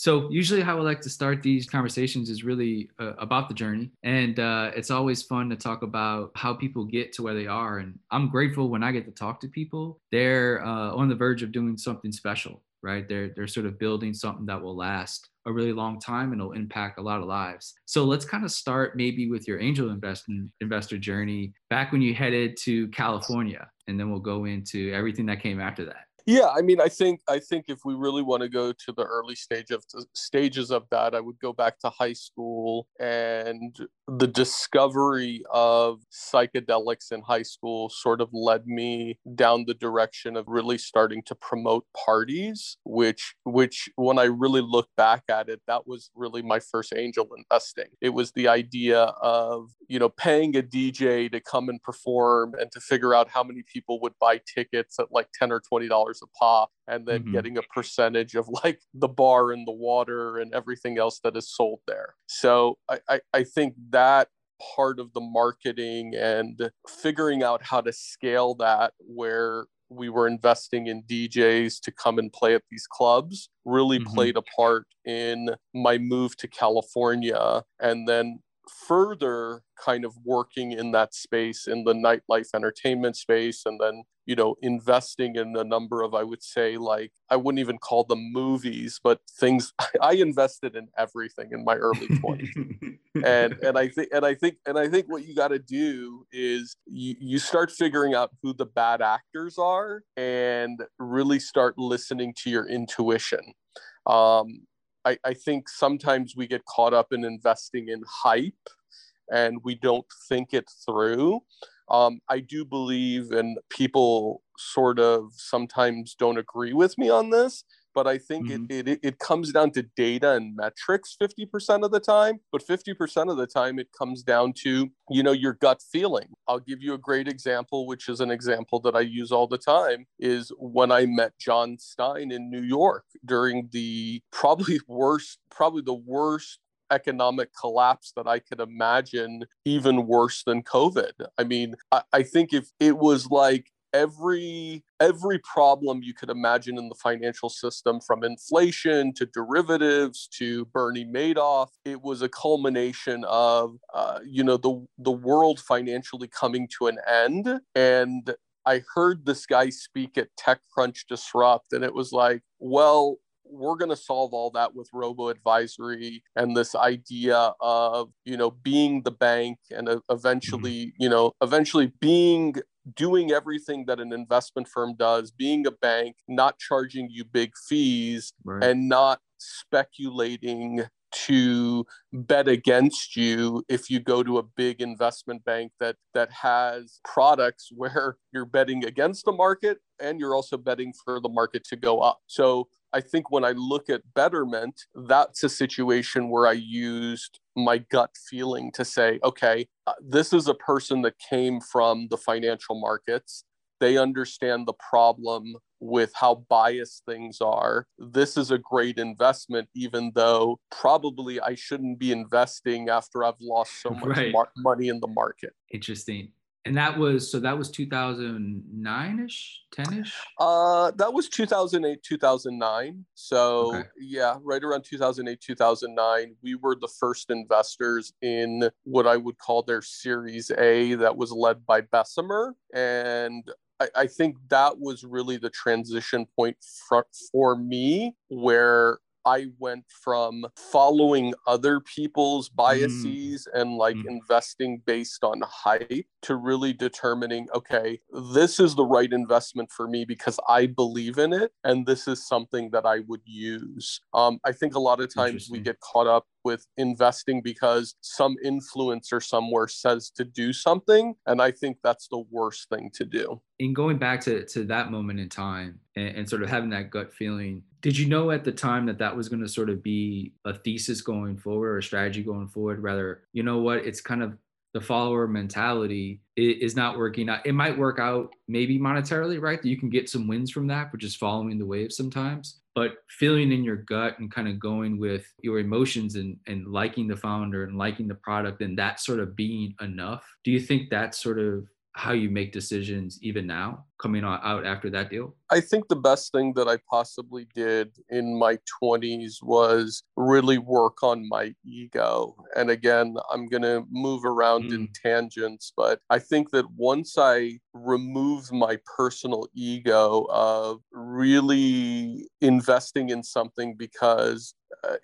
So usually, how I like to start these conversations is really uh, about the journey, and uh, it's always fun to talk about how people get to where they are. And I'm grateful when I get to talk to people. They're uh, on the verge of doing something special, right? They're they're sort of building something that will last a really long time and it'll impact a lot of lives. So let's kind of start maybe with your angel investing investor journey back when you headed to California, and then we'll go into everything that came after that. Yeah, I mean, I think I think if we really want to go to the early stage of stages of that, I would go back to high school and the discovery of psychedelics in high school sort of led me down the direction of really starting to promote parties, which which when I really look back at it, that was really my first angel investing. It was the idea of, you know, paying a DJ to come and perform and to figure out how many people would buy tickets at like 10 or 20 dollars dollars a pop and then mm-hmm. getting a percentage of like the bar and the water and everything else that is sold there. So I, I, I think that part of the marketing and figuring out how to scale that where we were investing in DJs to come and play at these clubs really mm-hmm. played a part in my move to California and then further kind of working in that space in the nightlife entertainment space and then you know investing in a number of i would say like i wouldn't even call them movies but things i invested in everything in my early 20s and and i think and i think and i think what you got to do is you, you start figuring out who the bad actors are and really start listening to your intuition. Um, I, I think sometimes we get caught up in investing in hype and we don't think it through. Um, I do believe, and people sort of sometimes don't agree with me on this, but I think mm-hmm. it, it it comes down to data and metrics 50% of the time, but 50% of the time it comes down to, you know, your gut feeling. I'll give you a great example, which is an example that I use all the time, is when I met Jon Stein in New York during the probably worst, probably the worst economic collapse that I could imagine, even worse than COVID. I mean, I, I, think if it was like every every problem you could imagine in the financial system from inflation to derivatives to bernie madoff it was a culmination of uh, you know the the world financially coming to an end and i heard this guy speak at techcrunch disrupt and it was like well we're going to solve all that with robo advisory and this idea of you know being the bank and mm-hmm. eventually mm-hmm. you know eventually being doing everything that an investment firm does, being a bank, not charging you big fees, right. and not speculating to bet against you if you go to a big investment bank that that has products where you're betting against the market and you're also betting for the market to go up. So I think when I look at betterment, that's a situation where I used my gut feeling to say, okay, uh, this is a person that came from the financial markets. They understand the problem with how biased things are. This is a great investment, even though probably I shouldn't be investing after I've lost so much right. mar- money in the market. Interesting and that was so that was 2009ish 10ish uh that was 2008 2009 so okay. yeah right around 2008 2009 we were the first investors in what i would call their series a that was led by bessemer. And I, I think that was really the transition point for, for me where I went from following other people's mm. biases mm. and like mm. investing based on hype to really determining, okay, this is the right investment for me because I believe in it and this is something that I would use. Um, I think a lot of times we get caught up with investing because some influencer somewhere says to do something. And I think that's the worst thing to do. In going back to, to that moment in time and, and sort of having that gut feeling, did you know at the time that that was going to sort of be a thesis going forward or a strategy going forward? Rather, you know what, it's kind of the follower mentality is not working out. It might work out maybe monetarily, right? You can get some wins from that, but just following the wave sometimes. But feeling in your gut and kind of going with your emotions and, and liking the founder and liking the product and that sort of being enough. Do you think that's sort of how you make decisions even now coming out after that deal? I think the best thing that I possibly did in my 20s was really work on my ego. And again, I'm going to move around mm. in tangents, but I think that once I removed my personal ego of really investing in something because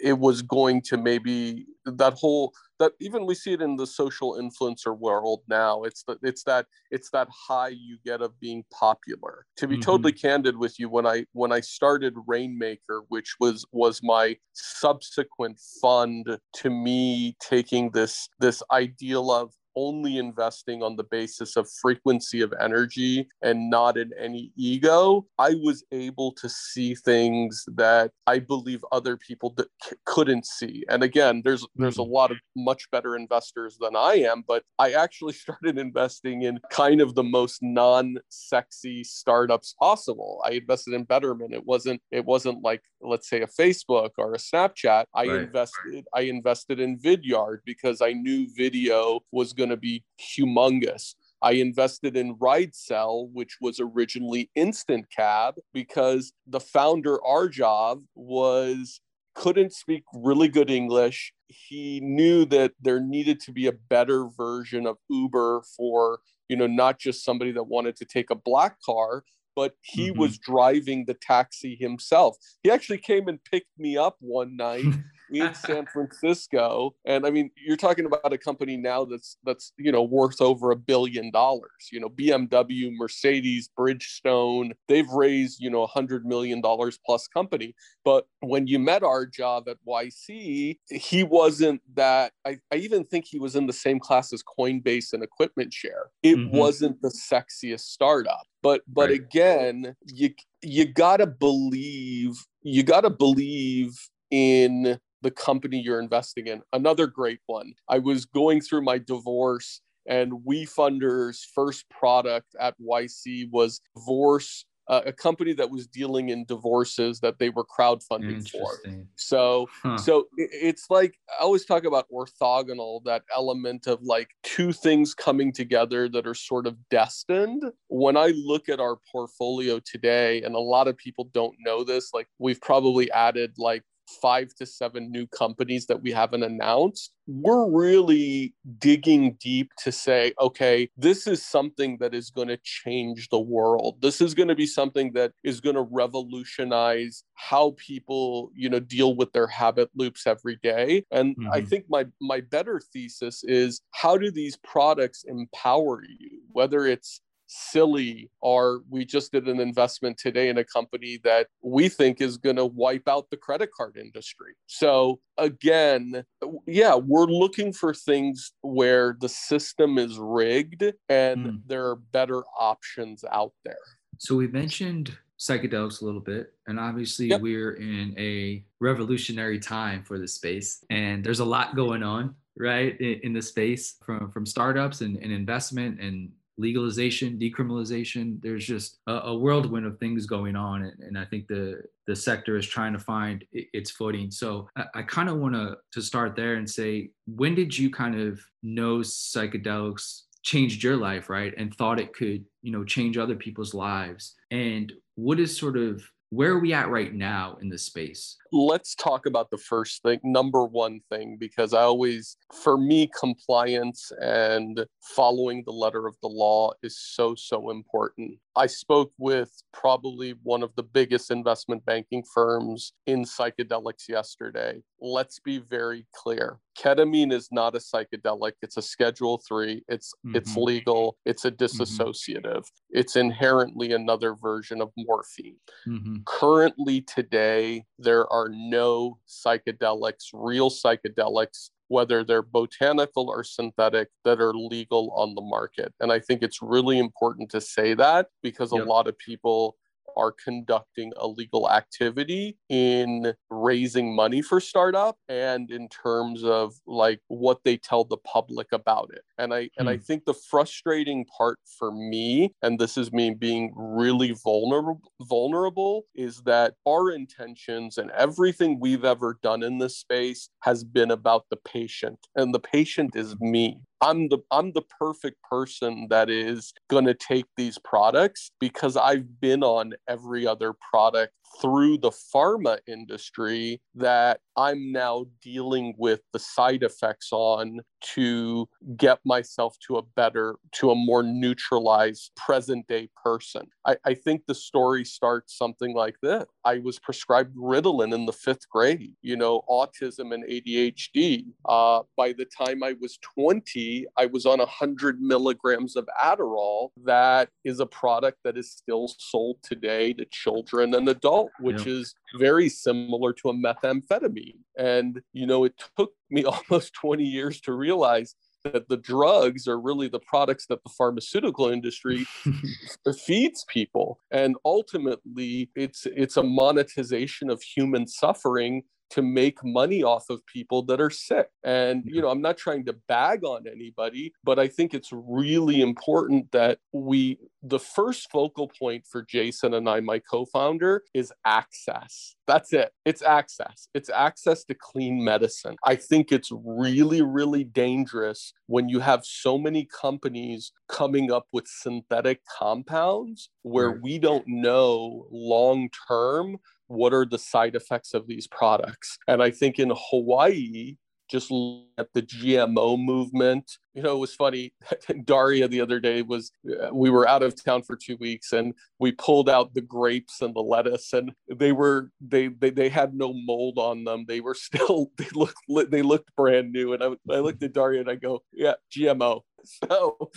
it was going to maybe that whole that even we see it in the social influencer world now it's that it's that it's that high you get of being popular to be mm-hmm. totally candid with you when i when i started rainmaker which was was my subsequent fund to me taking this this ideal of only investing on the basis of frequency of energy and not in any ego, I was able to see things that I believe other people c- couldn't see. And again, there's there's a mm-hmm. lot of much better investors than I am, but I actually started investing in kind of the most non-sexy startups possible. I invested in Betterment. It wasn't it wasn't like let's say a Facebook or a Snapchat. I right. invested I invested in Vidyard because I knew video was going going to be humongous. I invested in RideCell, which was originally Instant Cab, because the founder Aarjav was couldn't speak really good English. He knew that there needed to be a better version of Uber for, you know, not just somebody that wanted to take a black car, but he mm-hmm. was driving the taxi himself. He actually came and picked me up one night in San Francisco. And I mean, you're talking about a company now that's that's you know worth over a billion dollars. You know, BMW, Mercedes, Bridgestone, they've raised you know a hundred million dollars plus company. But when you met Aarjav at YC, he wasn't that. I, I even think he was in the same class as Coinbase and Equipment Share. It mm-hmm. wasn't the sexiest startup. But but right. again, you you gotta believe you gotta believe in the company you're investing in. Another great one. I was going through my divorce, and WeFunder's first product at YC was divorce. Uh, a company that was dealing in divorces that they were crowdfunding for. So, huh. so it's like I always talk about orthogonal, that element of like two things coming together that are sort of destined. When I look at our portfolio today, and a lot of people don't know this, like we've probably added like five to seven new companies that we haven't announced, we're really digging deep to say, okay, this is something that is going to change the world. This is going to be something that is going to revolutionize how people, you know, deal with their habit loops every day. And mm-hmm. I think my my better thesis is how do these products empower you, whether it's silly or we just did an investment today in a company that we think is going to wipe out the credit card industry. So again, yeah, we're looking for things where the system is rigged and mm. there are better options out there. So we mentioned psychedelics a little bit and obviously yep. we're in a revolutionary time for the space and there's a lot going on right in, in the space from from startups and, and investment and legalization, decriminalization. There's just a, a whirlwind of things going on, and, and, I think the the sector is trying to find its footing. So I, I kind of want to to start there and say, when did you kind of know psychedelics changed your life, right, and thought it could, you know, change other people's lives? And what is sort of where are we at right now in this space? Let's talk about the first thing, number one thing, because I always, for me, compliance and following the letter of the law is so, so important. I spoke with probably one of the biggest investment banking firms in psychedelics yesterday. Let's be very clear. Ketamine is not a psychedelic. It's a schedule 3. It's mm-hmm. it's legal. It's a mm-hmm. dissociative. Mm-hmm. It's inherently another version of morphine. Mm-hmm. Currently today there are no psychedelics, real psychedelics whether they're botanical or synthetic, that are legal on the market. And I think it's really important to say that because yep. a lot of people are conducting illegal activity in raising money for startup and in terms of like what they tell the public about it and i and i hmm. think the frustrating part for me and this is me being really vulnerable vulnerable is that our intentions and everything we've ever done in this space has been about the patient and the patient is me I'm the I'm the perfect person that is going to take these products because I've been on every other product through the pharma industry that I'm now dealing with the side effects on to get myself to a better, to a more neutralized present day person. I, I think the story starts something like this. I was prescribed Ritalin in the fifth grade, you know, autism and ADHD. Uh, by the time I was 20, I was on 100 milligrams of Adderall. That is a product that is still sold today to children and adults, which yeah. is very similar to a methamphetamine. And, you know, it took me almost 20 years to realize that the drugs are really the products that the pharmaceutical industry feeds people and ultimately it's it's a monetization of human suffering to make money off of people that are sick. And, you know, I'm not trying to bag on anybody, but I think it's really important that we, the first focal point for Jason and I, my co founder, is access. That's it. It's access. It's access to clean medicine. I think it's really, really dangerous when you have so many companies coming up with synthetic compounds where we don't know long term what are the side effects of these products? And I think in Hawaii, just at the GMO movement. You know, it was funny. Daria the other day was, uh, we were out of town for two weeks and we pulled out the grapes and the lettuce and they were, they, they, they had no mold on them. They were still, they looked, they looked brand new. And I, I looked at Daria and I go, yeah, GMO. So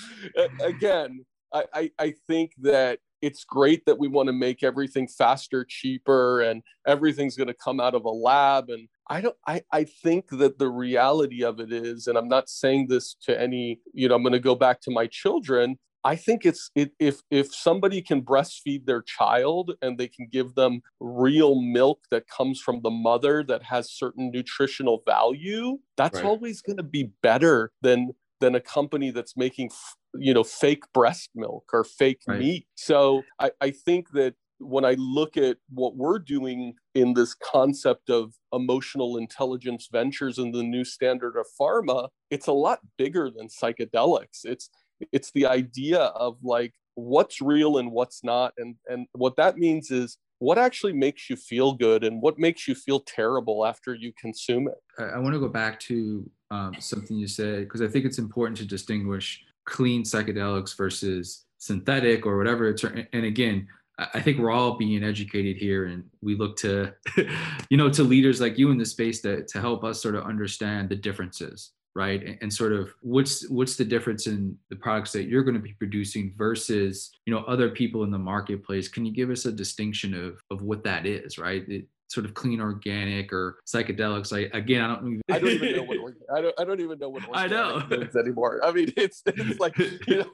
again, I, I, I think that it's great that we want to make everything faster cheaper and everything's going to come out of a lab and i don't I, I think that the reality of it is and i'm not saying this to any you know i'm going to go back to my children I think it's it, if if somebody can breastfeed their child and they can give them real milk that comes from the mother that has certain nutritional value, that's right. always going to be better than than a company that's making you know fake breast milk or fake right. meat. So I, I think that when i look at what we're doing in this concept of emotional intelligence ventures and the new standard of pharma it's a lot bigger than psychedelics. It's it's the idea of like what's real and what's not. And and what that means is what actually makes you feel good and what makes you feel terrible after you consume it. I, I want to go back to um, something you said because i think it's important to distinguish clean psychedelics versus synthetic or whatever. And again i think we're all being educated here and we look to you know to leaders like you in the space to, to help us sort of understand the differences right? And, and, sort of what's what's the difference in the products that you're going to be producing versus you know other people in the marketplace. Can you give us a distinction of of what that is right? It, sort of clean organic or psychedelics. I again, I don't even. I don't even know what I don't. I don't even know what I know anymore. I mean, it's it's like you know,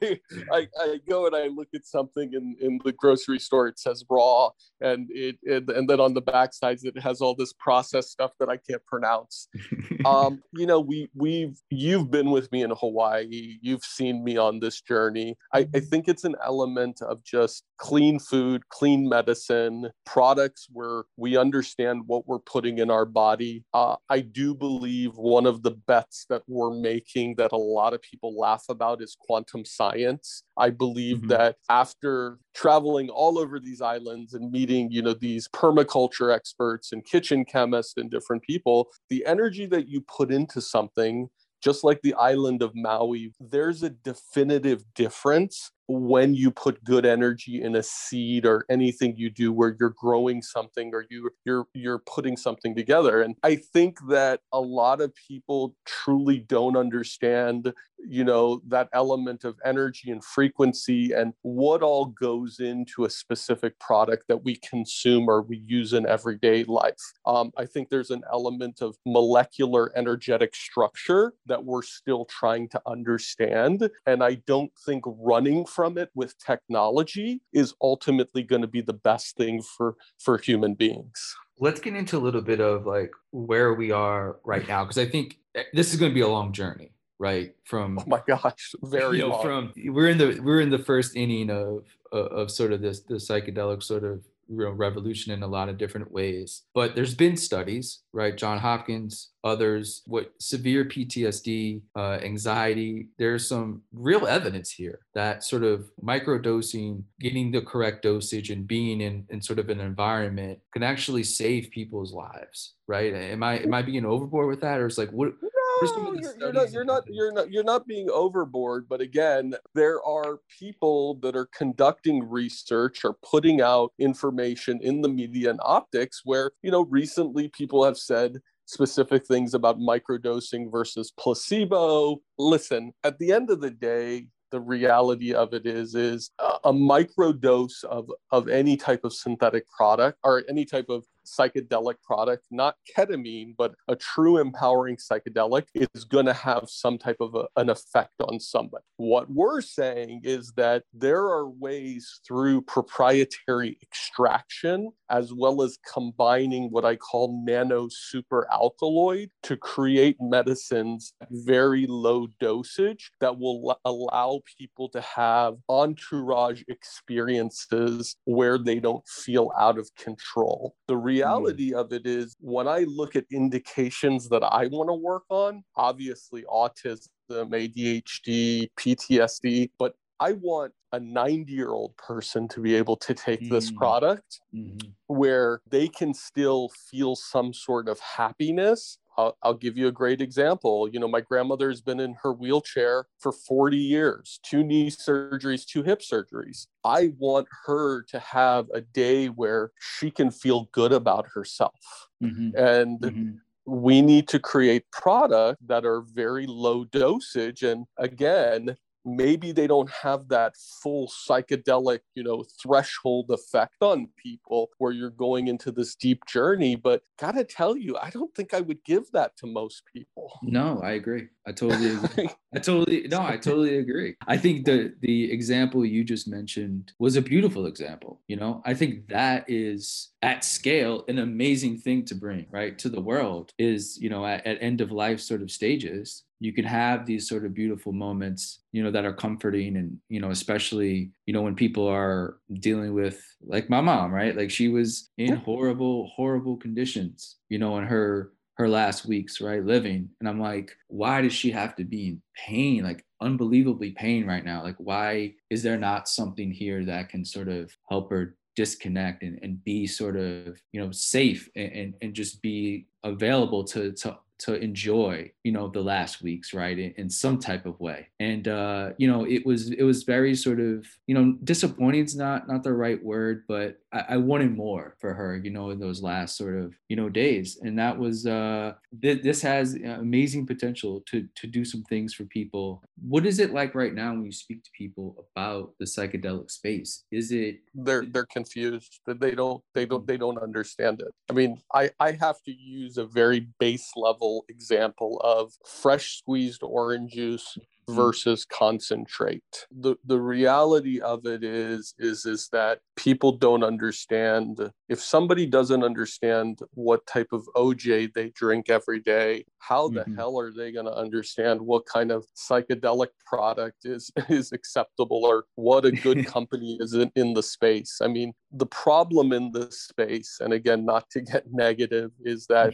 I, I go and I look at something in in the grocery store. It says raw, and it, it and then on the back sides it has all this processed stuff that I can't pronounce. um, you know, we we've you've been with me in Hawaii. You've seen me on this journey. I, I think it's an element of just clean food, clean medicine, products where we understand what we're putting in our body. Uh, I do believe one of the bets that we're making that a lot of people laugh about is quantum science. I believe mm-hmm. that after traveling all over these islands and meeting, you know, these permaculture experts and kitchen chemists and different people, the energy that you put into something just like the island of Maui, there's a definitive difference when you put good energy in a seed or anything you do where you're growing something or you you're you're putting something together. And i think that a lot of people truly don't understand you know that element of energy and frequency and what all goes into a specific product that we consume or we use in everyday life. Um, i think there's an element of molecular energetic structure that we're still trying to understand. And i don't think running from it with technology is ultimately going to be the best thing for for human beings. Let's get into a little bit of like where we are right now because i think eh, this is going to be a long journey right? From oh my gosh very you know, from we're in the we're in the first inning of of, of sort of this the psychedelic sort of real revolution in a lot of different ways. But there's been studies, right? John Hopkins, others, what severe PTSD, uh, anxiety, there's some real evidence here that sort of microdosing, getting the correct dosage and being in, in sort of an environment can actually save people's lives, right? Am I am I being overboard with that? Or it's like what no, you're, you're, not you're not you're not you're not being overboard but again there are people that are conducting research or putting out information in the media and optics where you know recently people have said specific things about microdosing versus placebo. Listen at the end of the day the reality of it is is a, a micro dose of of any type of synthetic product or any type of psychedelic product, not ketamine, but a true empowering psychedelic, is going to have some type of a, an effect on somebody. What we're saying is that there are ways through proprietary extraction, as well as combining what I call nano super alkaloid to create medicines at very low dosage that will allow people to have entourage experiences where they don't feel out of control. The reality mm. of it is when I look at indications that I want to work on, obviously autism, ADHD, PTSD, but I want a 90 year old person to be able to take mm. this product mm-hmm. where they can still feel some sort of happiness I'll, I'll, give you a great example. You know, my grandmother has been in her wheelchair for 40 years, two knee surgeries, two hip surgeries. I want her to have a day where she can feel good about herself. Mm-hmm. And mm-hmm. we need to create products that are very low dosage. And again, maybe they don't have that full psychedelic you know threshold effect on people where you're going into this deep journey but gotta tell you i don't think i would give that to most people. No i agree. I totally agree. I totally no i totally agree. I think the the example you just mentioned was a beautiful example you know? I think that is at scale an amazing thing to bring right to the world is you know at, at end of life sort of stages you can have these sort of beautiful moments you know that are comforting and you know especially you know when people are dealing with like my mom right? Like she was in horrible horrible conditions you know in her her last weeks right living. And i'm like why does she have to be in pain like unbelievably pain right now? Like why is there not something here that can sort of help her disconnect and, and be sort of you know safe and, and, and just be available to to to enjoy you know the last weeks right in, in, some type of way. And uh you know it was it was very sort of you know disappointing is not not the right word but I, wanted more for her you know in those last sort of you know days. And that was uh th- this has amazing potential to to do some things for people. What is it like right now when you speak to people about the psychedelic space? Is it they're they're confused that they don't they don't they don't understand it. I mean i i have to use a very base level example of fresh squeezed orange juice. Versus concentrate. The the reality of it is is is that people don't understand if somebody doesn't understand what type of OJ they drink every day, how the mm-hmm. hell are they going to understand what kind of psychedelic product is is acceptable or what a good company is in, in the space? I mean, the problem in this space, and again, not to get negative, is that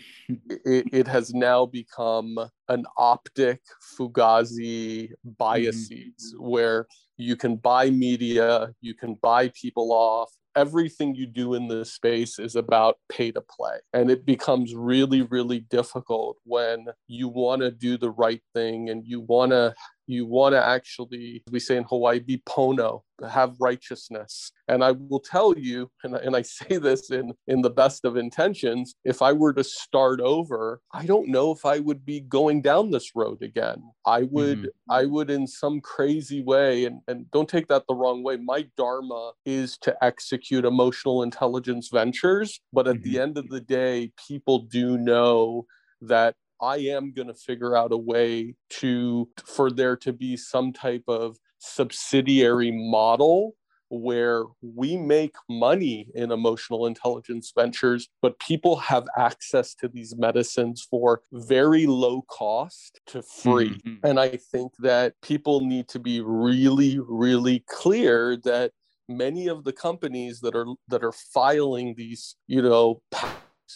it, it has now become an optic fugazi biases mm-hmm. where you can buy media, you can buy people off. Everything you do in this space is about pay to play. And it becomes really, really difficult when you want to do the right thing and you want to you want to actually, we say in Hawaii, be pono, have righteousness. And I will tell you, and, and I say this in, in the best of intentions, if I were to start over, I don't know if I would be going down this road again. I would, mm-hmm. I would in some crazy way, and, and don't take that the wrong way. My dharma is to execute emotional intelligence ventures. But at mm-hmm. the end of the day, people do know that I am going to figure out a way to for there to be some type of subsidiary model where we make money in emotional intelligence ventures, but people have access to these medicines for very low cost to free. Mm-hmm. And I think that people need to be really, really clear that many of the companies that are that are filing these you know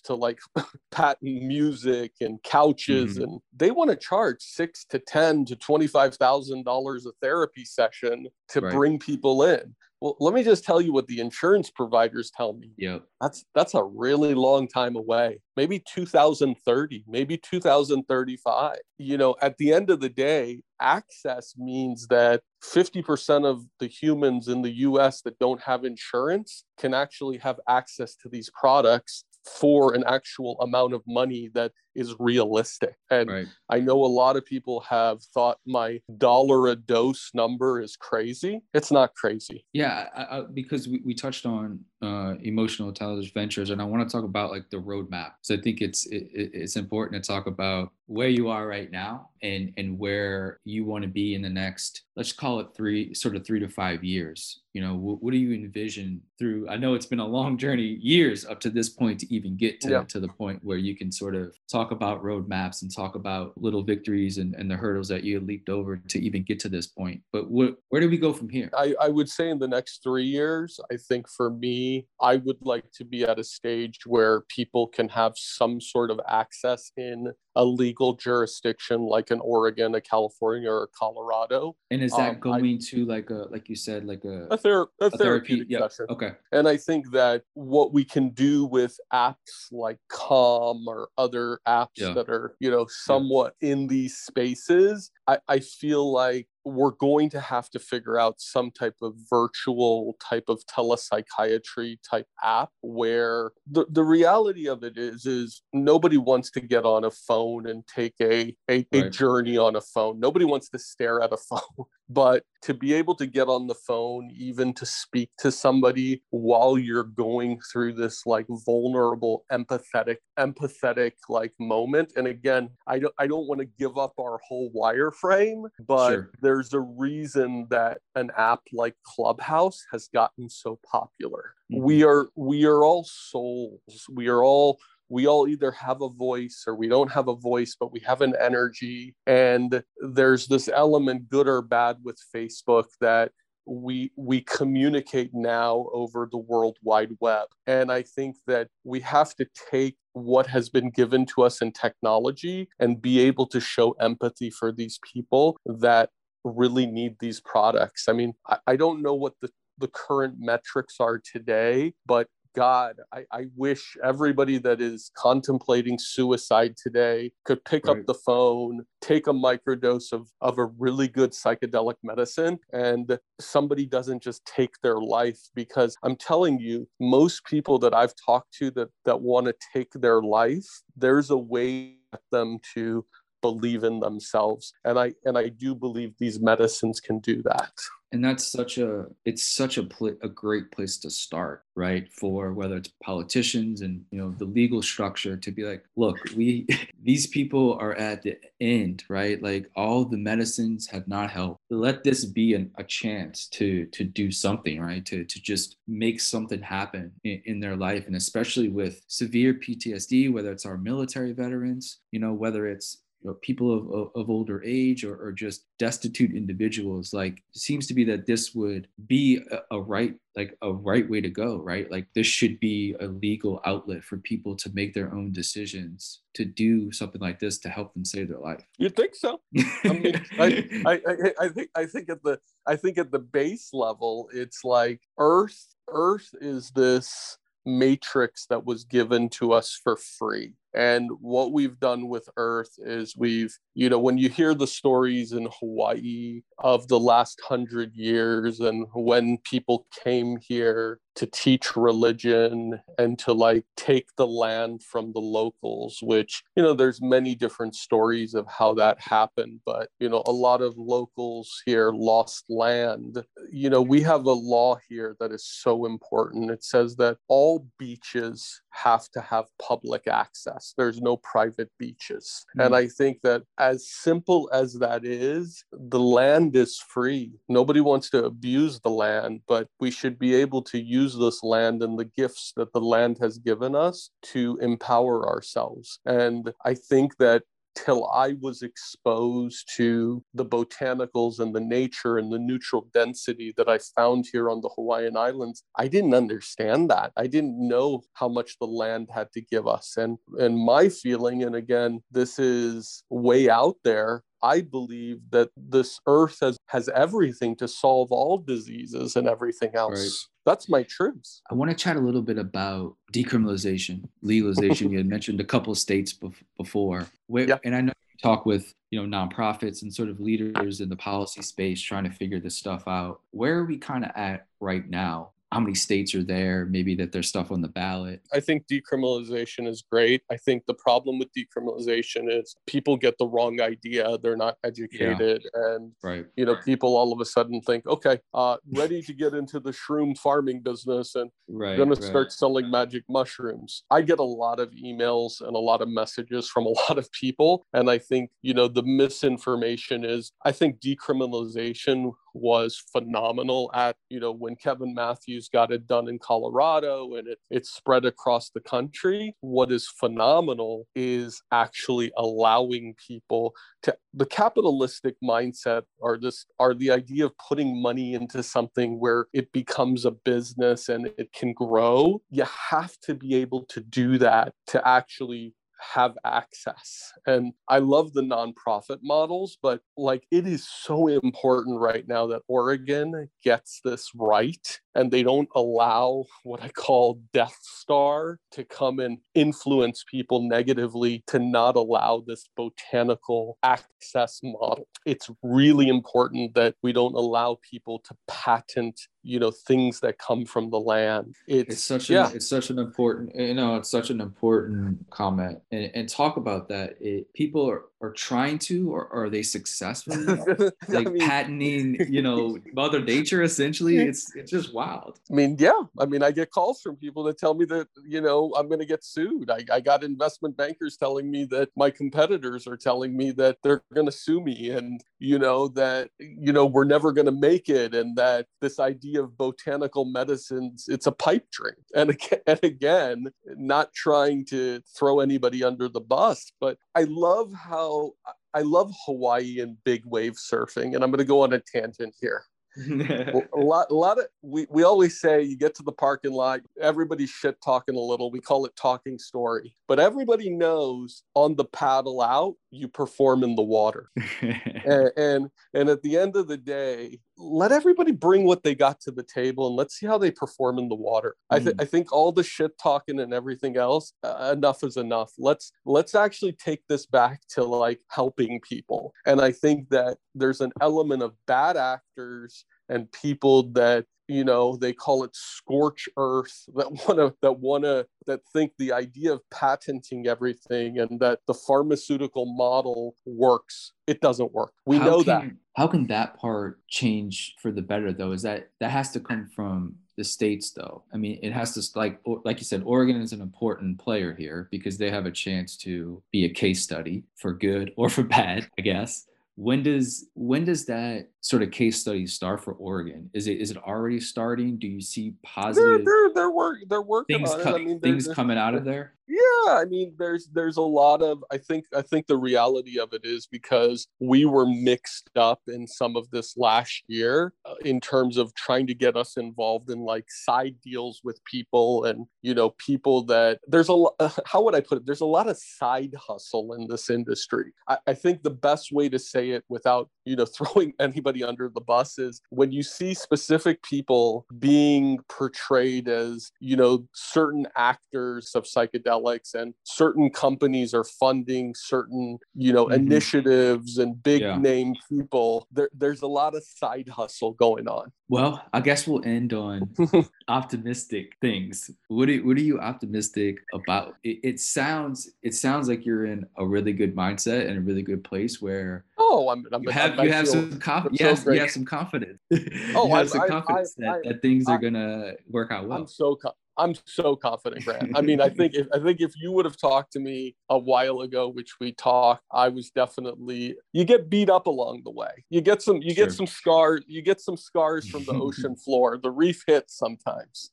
to like patent music and couches mm-hmm. and they want to charge six to ten to twenty five thousand dollars a therapy session to right. bring people in well let me just tell you what the insurance providers tell me yeah that's that's a really long time away maybe 2030 maybe 2035 you know at the end of the day access means that 50% of the humans in the US that don't have insurance can actually have access to these products for an actual amount of money that is realistic. And right. I know a lot of people have thought my dollar a dose number is crazy. It's not crazy. Yeah, I, I, because we, we touched on uh, emotional intelligence ventures, and I want to talk about like the roadmap. So I think it's it, it's important to talk about where you are right now and and where you want to be in the next let's call it three sort of three to five years you know what, what do you envision through i know it's been a long journey years up to this point to even get to, yeah. to the point where you can sort of talk about roadmaps and talk about little victories and, and the hurdles that you leaped over to even get to this point but what, where do we go from here I, I would say in the next three years i think for me i would like to be at a stage where people can have some sort of access in a legal jurisdiction like an Oregon, a California, or a Colorado. And is that um, going I, to like a like you said like a a, ther- a, a therapeutic therapy, session? Okay. And I think that what we can do with apps like Calm or other apps yeah. that are you know somewhat yeah. in these spaces, I, I feel like we're going to have to figure out some type of virtual type of telepsychiatry type app where the, the reality of it is is nobody wants to get on a phone and take a, a, right. a journey on a phone nobody wants to stare at a phone but to be able to get on the phone even to speak to somebody while you're going through this like vulnerable empathetic empathetic like moment and again i don't i don't want to give up our whole wireframe but sure. there's a reason that an app like clubhouse has gotten so popular mm-hmm. we are we are all souls we are all we all either have a voice or we don't have a voice, but we have an energy. And there's this element, good or bad, with Facebook that we we communicate now over the world wide web and i think that we have to take what has been given to us in technology and be able to show empathy for these people that really need these products i mean i, I don't know what the the current metrics are today, but God, I, I, wish everybody that is contemplating suicide today could pick right. up the phone, take a microdose of, of a really good psychedelic medicine, and somebody doesn't just take their life. Because I'm telling you, most people that I've talked to that, that want to take their life, there's a way for them to believe in themselves. And I and I do believe these medicines can do that. And that's such a it's such a pl- a great place to start right? For whether it's politicians and you know the legal structure to be like look we these people are at the end right? Like all the medicines have not helped. Let this be an, a chance to to do something right? To to just make something happen in, in their life. And especially with severe ptsd whether it's our military veterans you know whether it's you know, people of, of, of older age or, or, just destitute individuals like it seems to be that this would be a, a, right like a right way to go right? Like this should be a legal outlet for people to make their own decisions to do something like this to help them save their life. You think so? I mean I, I, I, I think i think at the i think at the base level it's like earth earth is this matrix that was given to us for free and what we've done with Earth is we've, you know, when you hear the stories in Hawaii of the last hundred years and when people came here to teach religion and to like take the land from the locals which you know there's many different stories of how that happened but you know a lot of locals here lost land. You know we have a law here that is so important. It says that all beaches have to have public access there's no private beaches mm-hmm. and i think that as simple as that is the land is free nobody wants to abuse the land but we should be able to use this land and the gifts that the land has given us to empower ourselves. And I think that till I was exposed to the botanicals and the nature and the neutral density that I found here on the Hawaiian Islands, I didn't understand that. I didn't know how much the land had to give us. And and my feeling, and again, this is way out there, I believe that this earth has, has everything to solve all diseases and everything else. Right. That's my truth. I want to chat a little bit about decriminalization, legalization. you had mentioned a couple of states bef- before, Where, yeah. and I know you talk with you know nonprofits and sort of leaders in the policy space trying to figure this stuff out. Where are we kind of at right now how many states are there, maybe that there's stuff on the ballot. I think decriminalization is great. I think the problem with decriminalization is people get the wrong idea. They're not educated. Yeah. And, right. you know, people all of a sudden think, okay, uh, ready to get into the shroom farming business and right, going right. to start selling magic mushrooms. I get a lot of emails and a lot of messages from a lot of people. And I think, you know, the misinformation is I think decriminalization was phenomenal at, you know, when Kevin Matthews got it done in Colorado and it, it spread across the country. What is phenomenal is actually allowing people to the capitalistic mindset or this are the idea of putting money into something where it becomes a business and it can grow. You have to be able to do that to actually have access. And I love the nonprofit models, but like it is so important right now that Oregon gets this right and they don't allow what I call Death Star to come and influence people negatively to not allow this botanical access model. It's really important that we don't allow people to patent you know things that come from the land. It's, it's such yeah. it's such an important you know it's such an important comment. And, and talk about that. It, people are are trying to or, are they successful? Like mean, patenting you know mother nature essentially? It's it's just wild. I mean yeah i mean i get calls from people that tell me that you know i'm going to get sued. I, I got investment bankers telling me that my competitors are telling me that they're going to sue me and you know that you know we're never going to make it and that this idea of botanical medicines it's a pipe dream. And again, and again not trying to throw anybody under the bus but i love how I love Hawaii and big wave surfing, and I'm going to go on a tangent here. a lot, a lot of we, we always say you get to the parking lot, everybody's shit talking a little. We call it talking story, but everybody knows on the paddle out, you perform in the water, and, and and at the end of the day, let everybody bring what they got to the table and let's see how they perform in the water. Mm. I, th- I think all the shit talking and everything else, uh, enough is enough. Let's let's actually take this back to like helping people, and I think that there's an element of bad actors and people that you know they call it scorch earth that want to that want to that think the idea of patenting everything and that the pharmaceutical model works. It doesn't work. We how know can, that. how can that part change for the better though? Is that that has to come from the states though. I mean it has to like like you said oregon is an important player here because they have a chance to be a case study for good or for bad i guess. When does when does that sort of case studies start for Oregon? Is it is it already starting? Do you see positive? They're they're, they're, work, they're working things, on co- it. I mean, things coming out of there. Yeah, I mean, there's there's a lot of I think I think the reality of it is because we were mixed up in some of this last year uh, in terms of trying to get us involved in like side deals with people and you know people that there's a uh, how would I put it? There's a lot of side hustle in this industry. I, I think the best way to say it without you know throwing anybody under the bus is when you see specific people being portrayed as you know certain actors of psychedelics and certain companies are funding certain you know mm-hmm. initiatives and big yeah. name people there, there's a lot of side hustle going on well i guess we'll end on optimistic things what are, what are you optimistic about it, it sounds it sounds like you're in a really good mindset and a really good place where oh i'm, I'm you have, you have some confidence so you have some confidence oh you have I, some confidence I, I, that, that things are gonna work out well i'm so I'm so confident, Grant. I mean, I think if I think if you would have talked to me a while ago, which we talked, I was definitely you get beat up along the way. You get some you sure. get some scars, you get some scars from the ocean floor. The reef hits sometimes.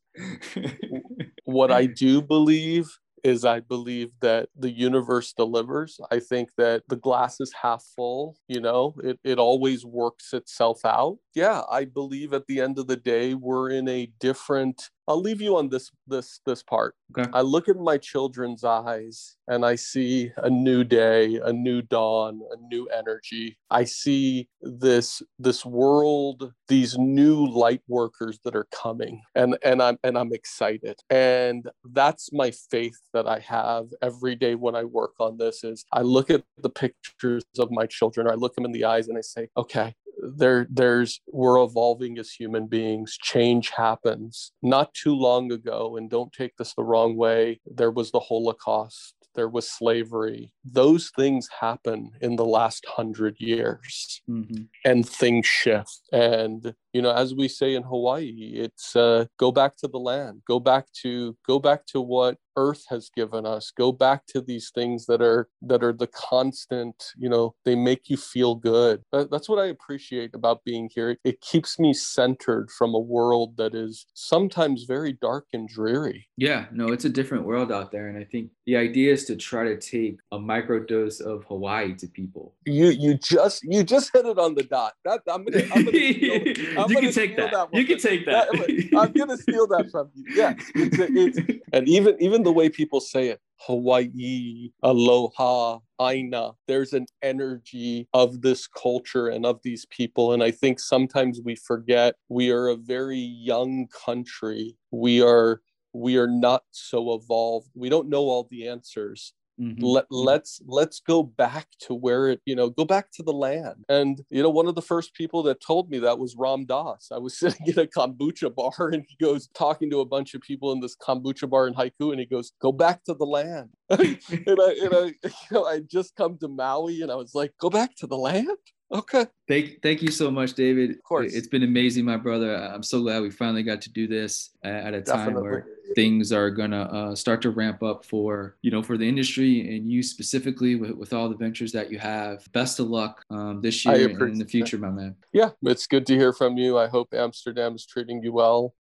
what I do believe is I believe that the universe delivers. I think that the glass is half full, you know, it, it always works itself out. Yeah, I believe at the end of the day, we're in a different I'll leave you on this this this part. Okay. I look in my children's eyes and I see a new day, a new dawn, a new energy. I see this this world, these new light workers that are coming. And and I'm and I'm excited. And that's my faith that I have every day when I work on this is I look at the pictures of my children, I look them in the eyes and I say, okay, there there's we're evolving as human beings. Change happens. Not too long ago and don't take this the wrong way there was the holocaust there was slavery. Those things happen in the last hundred years. Mm-hmm. and things shift. And you know as we say in hawaii it's uh, go back to the land go back to go back to what earth has given us go back to these things that are that are the constant you know they make you feel good. That's what i appreciate about being here. It keeps me centered from a world that is sometimes very dark and dreary. Yeah no it's a different world out there and i think the idea is to try to take a microdose of hawaii to people. You you just you just hit it on the dot. That i'm gonna, I'm gonna I'm you can take that. that you can take that. I'm gonna steal that from you. Yeah, it's, it's, and even even the way people say it, Hawaii, aloha, aina. There's an energy of this culture and of these people, and I think sometimes we forget we are a very young country. We are we are not so evolved. We don't know all the answers Mm-hmm. Let, let's let's go back to where it you know go back to the land and you know one of the first people that told me that was Ram Dass I was sitting in a kombucha bar and he goes talking to a bunch of people in this kombucha bar in haiku and he goes go back to the land and I and I you know I just come to Maui and I was like go back to the land Okay. Thank, thank you so much, David. Of course. It's been amazing, my brother. I'm so glad we finally got to do this at a time Definitely. where things are gonna uh, start to ramp up for you know for the industry and you specifically with, with all the ventures that you have. Best of luck um, this year and in the future, that. my man. Yeah, it's good to hear from you. I hope Amsterdam is treating you well.